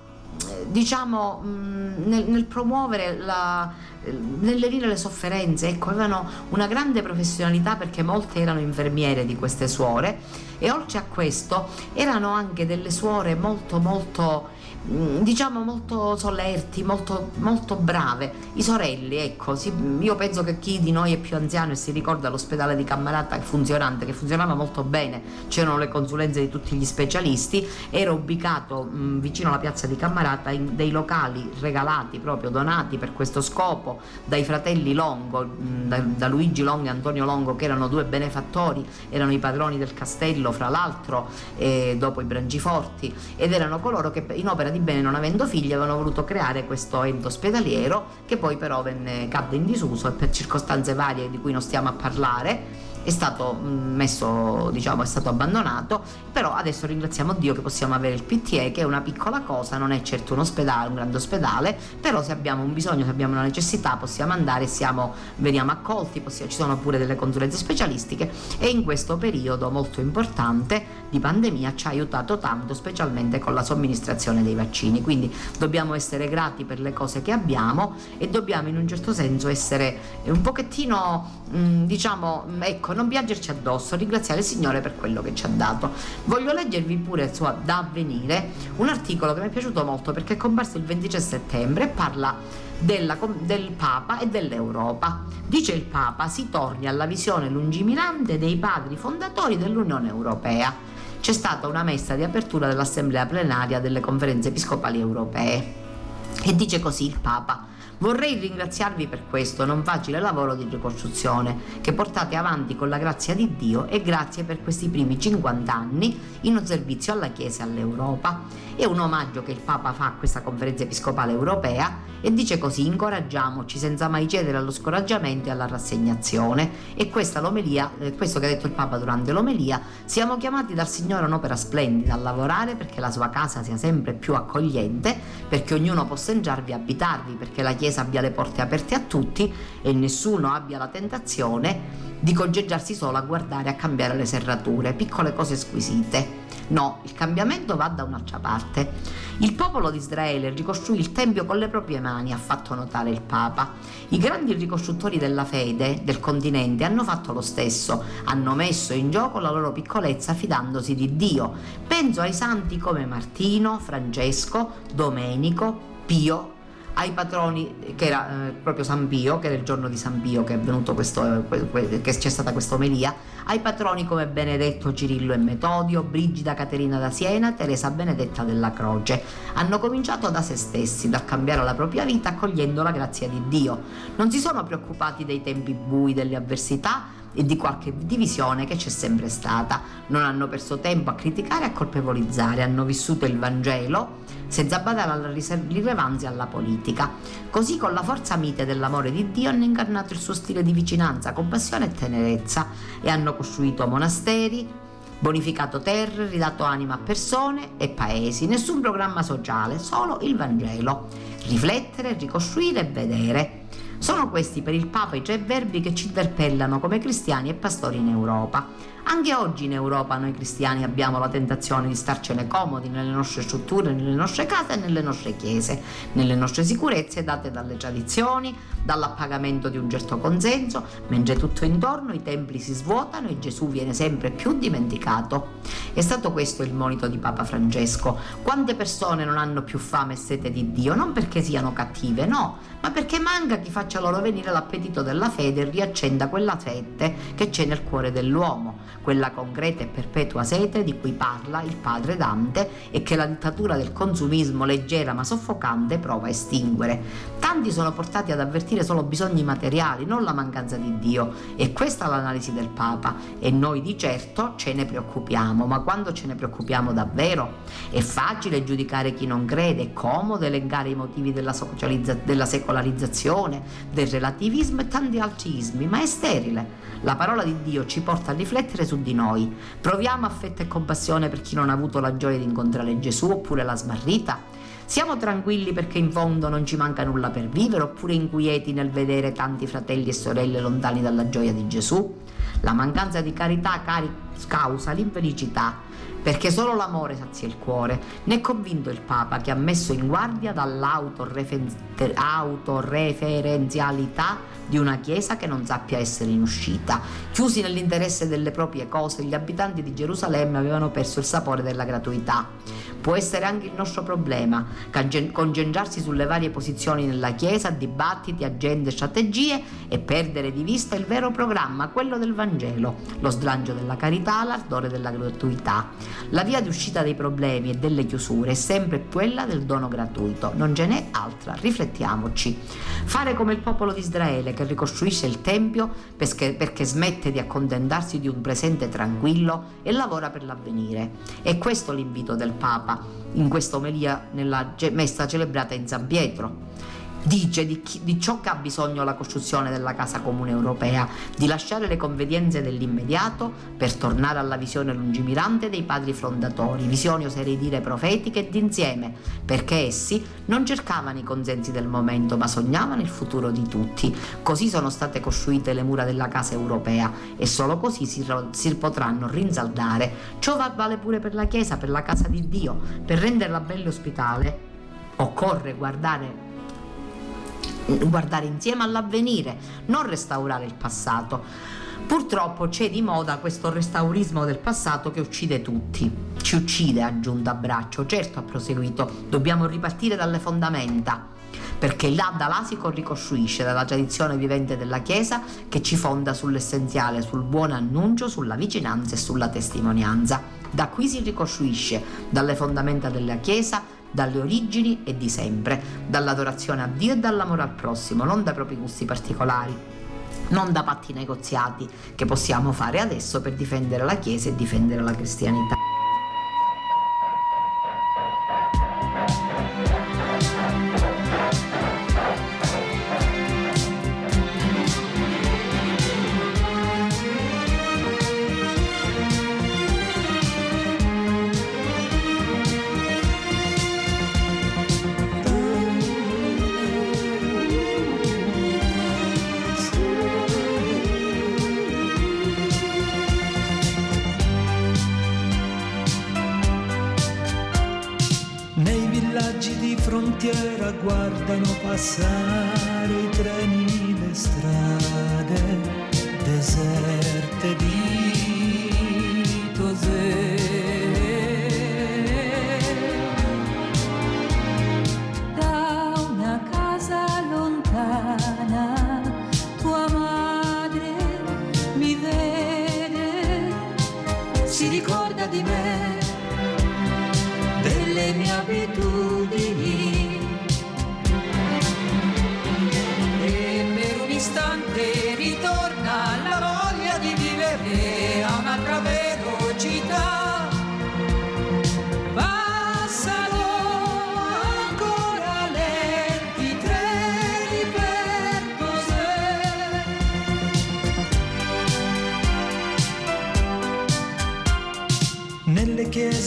diciamo nel, nel promuovere la, nel lenire le sofferenze, ecco, avevano una grande professionalità perché molte erano infermiere di queste suore e oltre a questo erano anche delle suore molto molto diciamo molto solerti, molto, molto brave. I sorelli, ecco, si, io penso che chi di noi è più anziano e si ricorda l'ospedale di Cammarata funzionante, che funzionava molto bene, c'erano le consulenze di tutti gli specialisti, era ubicato mh, mm, vicino alla piazza di Cammarata in dei locali regalati, proprio donati per questo scopo dai fratelli Longo, mh, mm, da, da Luigi Longo e Antonio Longo, che erano due benefattori, erano i padroni del castello, fra l'altro, e dopo i Brangiforti, ed erano coloro che in opera di bene non avendo figli avevano voluto creare questo ente ospedaliero che poi però venne, cadde in disuso e per circostanze varie di cui non stiamo a parlare è stato mm, messo, diciamo, è stato abbandonato, però adesso ringraziamo Dio che possiamo avere il PTE che è una piccola cosa, non è certo un ospedale, un grande ospedale, però se abbiamo un bisogno, se abbiamo una necessità possiamo andare, siamo, veniamo accolti, possiamo, ci sono pure delle consulenze specialistiche e in questo periodo molto importante di pandemia ci ha aiutato tanto, specialmente con la somministrazione dei vaccini, quindi dobbiamo essere grati per le cose che abbiamo e dobbiamo in un certo senso essere un pochettino, mm, diciamo, ecco, ecco, non piangerci addosso, ringraziare il Signore per quello che ci ha dato. Voglio leggervi pure su, da avvenire un articolo che mi è piaciuto molto perché è comparso il 26 settembre e parla della, del Papa e dell'Europa. Dice il Papa si torni alla visione lungimirante dei padri fondatori dell'Unione Europea. C'è stata una messa di apertura dell'Assemblea plenaria delle conferenze episcopali europee. E dice così il Papa. Vorrei ringraziarvi per questo non facile lavoro di ricostruzione che portate avanti con la grazia di Dio e grazie per questi primi 50 anni in servizio alla Chiesa e all'Europa. È un omaggio che il Papa fa a questa conferenza episcopale europea e dice così incoraggiamoci senza mai cedere allo scoraggiamento e alla rassegnazione e questa l'omelia, eh, questo che ha detto il Papa durante l'omelia, siamo chiamati dal Signore un'opera splendida, a lavorare perché la sua casa sia sempre più accogliente, perché ognuno possa entrarvi e abitarvi, perché la Chiesa Chiesa abbia le porte aperte a tutti e nessuno abbia la tentazione di congeggiarsi solo a guardare a cambiare le serrature, piccole cose squisite. No, il cambiamento va da un'altra parte. Il popolo di Israele ricostruì il Tempio con le proprie mani, ha fatto notare il Papa. I grandi ricostruttori della fede del continente hanno fatto lo stesso, hanno messo in gioco la loro piccolezza fidandosi di Dio. Penso ai santi come Martino, Francesco, Domenico, Pio, ai patroni che era eh, proprio San Pio, che era il giorno di San Pio che è venuto questo, che c'è stata questa omelia, ai patroni come Benedetto Cirillo e Metodio, Brigida Caterina da Siena, Teresa Benedetta della Croce. Hanno cominciato da se stessi, dal cambiare la propria vita accogliendo la grazia di Dio. Non si sono preoccupati dei tempi bui, delle avversità, e di qualche divisione che c'è sempre stata. Non hanno perso tempo a criticare e a colpevolizzare, hanno vissuto il Vangelo senza badare alla rilevanza e alla politica. Così con la forza mite dell'amore di Dio hanno incarnato il suo stile di vicinanza, compassione e tenerezza e hanno costruito monasteri, bonificato terre, ridato anima a persone e paesi, nessun programma sociale, solo il Vangelo. Riflettere, ricostruire e vedere. Sono questi per il Papa i tre verbi che ci interpellano come cristiani e pastori in Europa. Anche oggi in Europa noi cristiani abbiamo la tentazione di starcene comodi nelle nostre strutture, nelle nostre case e nelle nostre chiese, nelle nostre sicurezze date dalle tradizioni, dall'appagamento di un certo consenso, mentre tutto intorno i templi si svuotano e Gesù viene sempre più dimenticato. È stato questo il monito di Papa Francesco. Quante persone non hanno più fame e sete di Dio, non perché siano cattive, no, ma perché manca chi faccia loro venire l'appetito della fede e riaccenda quella sete che c'è nel cuore dell'uomo quella concreta e perpetua sete di cui parla il padre Dante e che la dittatura del consumismo leggera ma soffocante prova a estinguere. Tanti sono portati ad avvertire solo bisogni materiali, non la mancanza di Dio. E questa è l'analisi del Papa. E noi di certo ce ne preoccupiamo, ma quando ce ne preoccupiamo davvero? È facile giudicare chi non crede, è comodo elencare i motivi della, della secolarizzazione, del relativismo e tanti altri ismi, ma è sterile. La parola di Dio ci porta a riflettere su di noi. Proviamo affetto e compassione per chi non ha avuto la gioia di incontrare Gesù oppure la smarrita. Siamo tranquilli perché in fondo non ci manca nulla per vivere oppure inquieti nel vedere tanti fratelli e sorelle lontani dalla gioia di Gesù? La mancanza di carità cari- causa l'infelicità perché solo l'amore sazia il cuore. Ne è convinto il Papa che ha messo in guardia dall'autoreferenzialità di una Chiesa che non sappia essere in uscita. Chiusi nell'interesse delle proprie cose, gli abitanti di Gerusalemme avevano perso il sapore della gratuità. Può essere anche il nostro problema, concentrarsi sulle varie posizioni nella Chiesa, dibattiti, agende, strategie e perdere di vista il vero programma, quello del Vangelo, lo slancio della carità, l'ardore della gratuità. La via di uscita dei problemi e delle chiusure è sempre quella del dono gratuito, non ce n'è altra, riflettiamoci. Fare come il popolo di Israele che ricostruisce il Tempio perché, perché smette di accontentarsi di un presente tranquillo e lavora per l'avvenire. E questo l'invito del Papa in questa omelia nella messa celebrata in San Pietro dice di, chi, di, ciò che ha bisogno la costruzione della Casa Comune Europea, di lasciare le convenienze dell'immediato per tornare alla visione lungimirante dei padri fondatori, visioni oserei dire profetiche d'insieme, perché essi non cercavano i consensi del momento, ma sognavano il futuro di tutti. Così sono state costruite le mura della Casa Europea e solo così si, si potranno rinsaldare. Ciò vale pure per la Chiesa, per la Casa di Dio, per renderla bella e ospitale. Occorre guardare guardare insieme all'avvenire, non restaurare il passato. Purtroppo c'è di moda questo restaurismo del passato che uccide tutti. Ci uccide, ha aggiunto a braccio. Certo, ha proseguito, dobbiamo ripartire dalle fondamenta, perché là da là si ricostruisce dalla tradizione vivente della Chiesa che ci fonda sull'essenziale, sul buon annuncio, sulla vicinanza e sulla testimonianza. Da qui si ricostruisce dalle fondamenta della Chiesa dalle origini e di sempre, dall'adorazione a Dio e dall'amore al prossimo, non dai propri gusti particolari, non da patti negoziati che possiamo fare adesso per difendere la Chiesa e difendere la cristianità.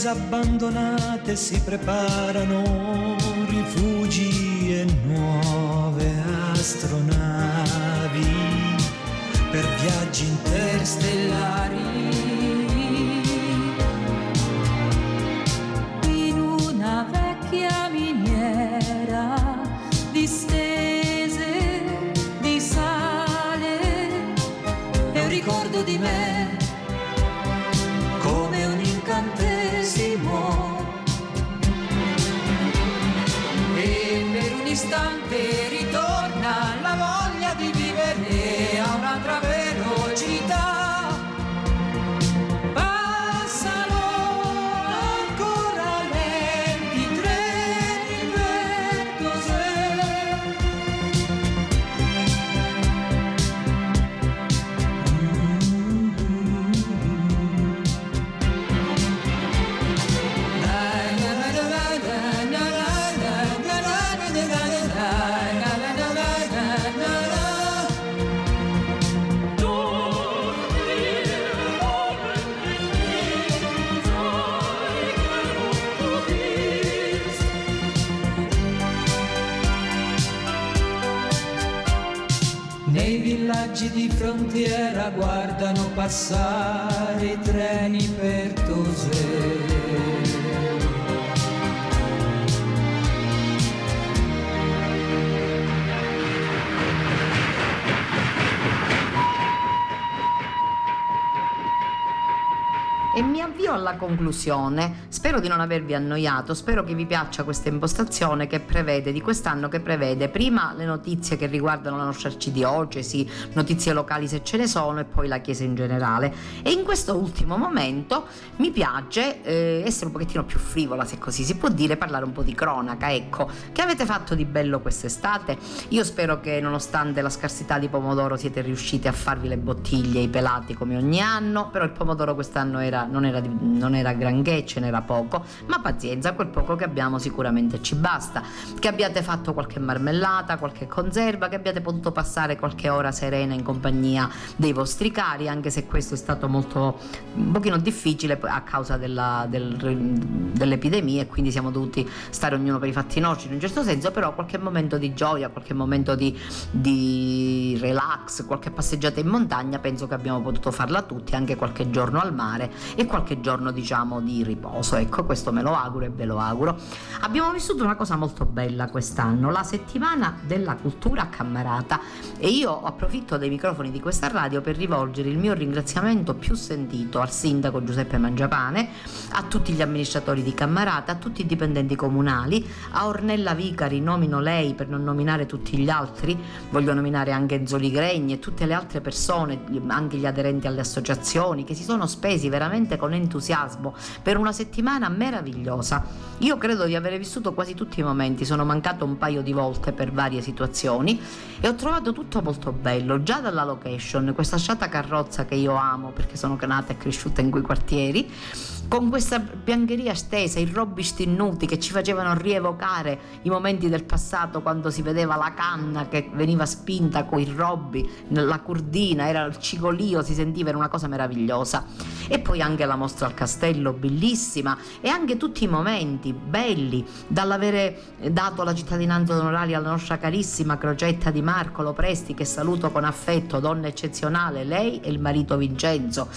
Chiese abbandonate si preparano rifugi e nuove astronavi per viaggi interstellari. In una vecchia miniera distese di sale e un ricordo di me querer villaggi di frontiera guardano passare i treni per Tosè. E mi avvio alla conclusione. Spero di non avervi annoiato, spero che vi piaccia questa impostazione che prevede di quest'anno che prevede prima le notizie che riguardano la nostra arcidiocesi, notizie locali se ce ne sono e poi la Chiesa in generale. E in questo ultimo momento mi piace eh, essere un pochettino più frivola, se così si può dire, parlare un po' di cronaca. Ecco, che avete fatto di bello quest'estate? Io spero che nonostante la scarsità di pomodoro siete riusciti a farvi le bottiglie, i pelati come ogni anno, però il pomodoro quest'anno era non, era, non era granché, ce n'era poco, ma pazienza, quel poco che abbiamo sicuramente ci basta. Che abbiate fatto qualche marmellata, qualche conserva, che abbiate potuto passare qualche ora serena in compagnia dei vostri cari, anche se questo è stato molto un pochino difficile a causa della- del- dell'epidemia e quindi siamo dovuti stare ognuno per i fatti nostri in un certo senso, però qualche momento di gioia, qualche momento di, di relax, qualche passeggiata in montagna, penso che abbiamo potuto farla tutti, anche qualche giorno al mare e qualche giorno diciamo di riposo. Ecco, questo me lo auguro e ve lo auguro. Abbiamo vissuto una cosa molto bella quest'anno, la settimana della cultura cammarata e io approfitto dei microfoni di questa radio per rivolgere il mio ringraziamento più sentito al sindaco Giuseppe Mangiapane, a tutti gli amministratori di Cammarata, a tutti i dipendenti comunali, a Ornella Vicari, nomino lei per non nominare tutti gli altri, voglio nominare anche Enzo Ligregni e tutte le altre persone, anche gli aderenti alle associazioni che si sono spesi veramente con entusiasmo per una settimana meravigliosa. Io credo di aver vissuto quasi tutti i momenti, sono mancato un paio di volte per varie situazioni e ho trovato tutto molto bello, già dalla location, questa sciata carrozza che io amo perché sono nata e cresciuta in quei quartieri, con questa biancheria stesa, i robbi stinnuti che ci facevano rievocare i momenti del passato quando si vedeva la canna che veniva spinta con i robbi, la curdina, era il cigolio, si sentiva, era una cosa meravigliosa. E poi anche la mostra al castello, bellissima, e anche tutti i momenti belli, dall'avere dato la cittadinanza onoraria alla nostra carissima Crocetta di Marco Lopresti, che saluto con affetto, donna eccezionale, lei e il marito Vincenzo.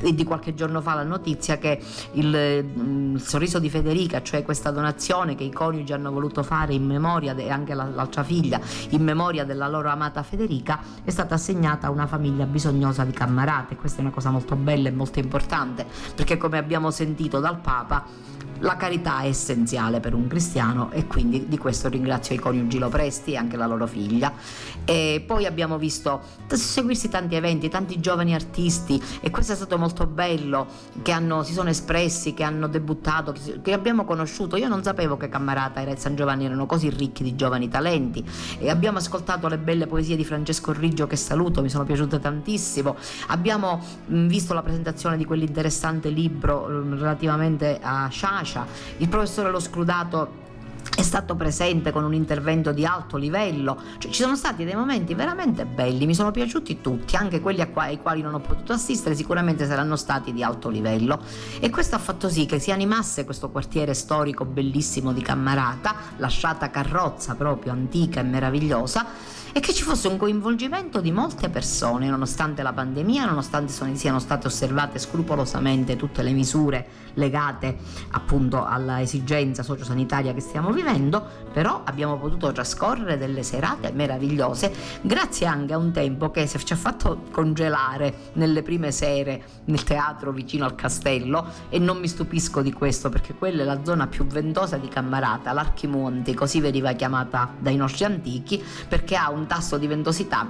Di qualche giorno fa la notizia che il, mm, il sorriso di Federica, cioè questa donazione che i coniugi hanno voluto fare in memoria, e anche la- l'altra figlia, in memoria della loro amata Federica, è stata assegnata a una famiglia bisognosa di Cammarate. Questa è una cosa molto bella e molto importante, perché come abbiamo sentito dal Papa, la carità è essenziale per un cristiano e quindi di questo ringrazio i coniugi Lopresti e anche la loro figlia. E poi abbiamo visto seguirsi tanti eventi, tanti giovani artisti e questo è stato molto bello, che hanno- si sono espressi, che hanno debuttato, che, abbiamo conosciuto. Io non sapevo che Cammarata e San Giovanni erano così ricchi di giovani talenti e abbiamo ascoltato le belle poesie di Francesco Riggio che saluto, mi sono piaciute tantissimo. Abbiamo mh, visto la presentazione di quell'interessante libro mh, relativamente a Sciascia. Il professore Lo Scrudato è stato presente con un intervento di alto livello, cioè, ci sono stati dei momenti veramente belli, mi sono piaciuti tutti, anche quelli qua- ai quali non ho potuto assistere sicuramente saranno stati di alto livello e questo ha fatto sì che si animasse questo quartiere storico bellissimo di Cammarata, lasciata carrozza proprio antica e meravigliosa e che ci fosse un coinvolgimento di molte persone, nonostante la pandemia, nonostante siano state osservate scrupolosamente tutte le misure legate appunto alla esigenza sociosanitaria che stiamo vivendo, però abbiamo potuto trascorrere delle serate meravigliose grazie anche a un tempo che ci ha fatto congelare nelle prime sere nel teatro vicino al castello e non mi stupisco di questo perché quella è la zona più ventosa di Cammarata, l'Archimonti, così veniva chiamata dai nostri antichi perché ha un tasso di ventosità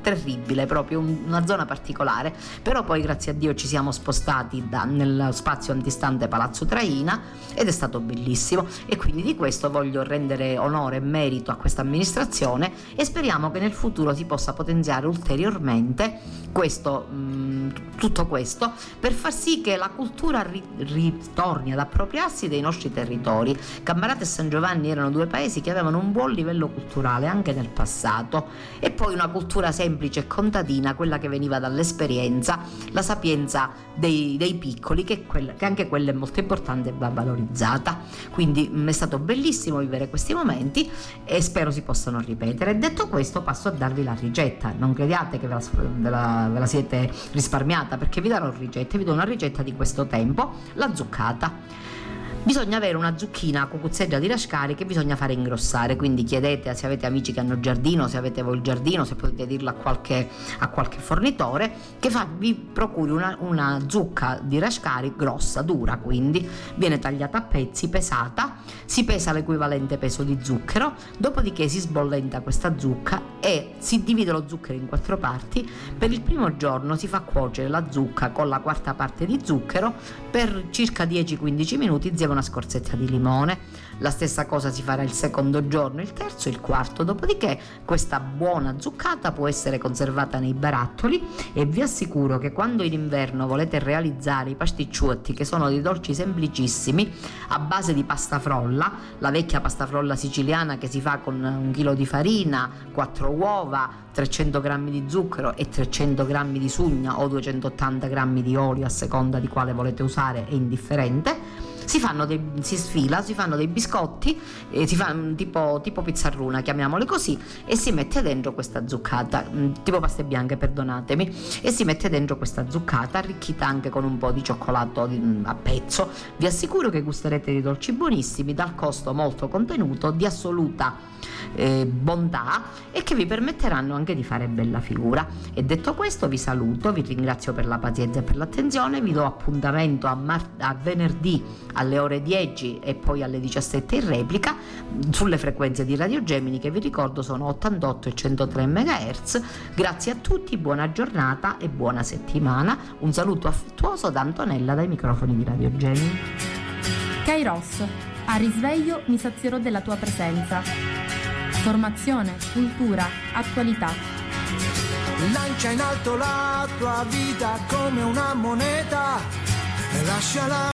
terribile, proprio una zona particolare, però poi grazie a Dio ci siamo spostati da, nello spazio antistante Palazzo Traina ed è stato bellissimo. E quindi di questo voglio rendere onore e merito a questa amministrazione e speriamo che nel futuro si possa potenziare ulteriormente questo, mh, mm, tutto questo per far sì che la cultura ri- ritorni ad appropriarsi dei nostri territori. Cammarata e San Giovanni erano due paesi che avevano un buon livello culturale anche nel passato e poi una cultura semplice e contadina, quella che veniva dall'esperienza, la sapienza dei, dei piccoli, che, quella, che, anche quella è molto importante e va valorizzata. Quindi mh, mm, è stato bellissimo vivere questi momenti e spero si possano ripetere. Detto questo passo a darvi la ricetta, non crediate che ve la, ve la, ve la siete risparmiata perché vi darò ricette, vi do una ricetta di questo tempo, la zuccata. Bisogna avere una zucchina cucuzzeggia di Rascari che bisogna fare ingrossare, quindi chiedete se avete amici che hanno giardino, se avete voi il giardino, se potete dirlo a qualche, a qualche fornitore, che fa, vi procuri una, una zucca di Rascari grossa, dura quindi, viene tagliata a pezzi, pesata, si pesa l'equivalente peso di zucchero, dopodiché si sbollenta questa zucca e si divide lo zucchero in quattro parti, per il primo giorno si fa cuocere la zucca con la quarta parte di zucchero per circa 10-15 minuti insieme una scorzetta di limone. La stessa cosa si farà il secondo giorno, il terzo, il quarto. Dopodiché questa buona zuccata può essere conservata nei barattoli e vi assicuro che quando in inverno volete realizzare i pasticciuotti che sono dei dolci semplicissimi a base di pasta frolla, la vecchia pasta frolla siciliana che si fa con un chilo di farina, 4 uova, 300 g di zucchero e 300 g di sugna o 280 g di olio a seconda di quale volete usare, è indifferente si, dei, si sfila, si fanno dei biscotti, eh, si fa tipo, tipo pizzarruna, chiamiamole così, e si mette dentro questa zuccata, mm, tipo paste bianche, perdonatemi, e si mette dentro questa zuccata arricchita anche con un po' di cioccolato mm, a pezzo. Vi assicuro che gusterete di dolci buonissimi, dal costo molto contenuto, di assoluta eh, bontà e che vi permetteranno anche di fare bella figura. E detto questo vi saluto, vi ringrazio per la pazienza e per l'attenzione, vi do appuntamento a, mar- a venerdì alle ore 10 e poi alle 17 in replica sulle frequenze di Radio Gemini che vi ricordo sono 88 e 103 MHz. Grazie a tutti, buona giornata e buona settimana. Un saluto affettuoso da Antonella dai microfoni di Radio Gemini. Kairos, a risveglio mi sazierò della tua presenza. Formazione, cultura, attualità. Lancia in alto la tua vita come una moneta lasciala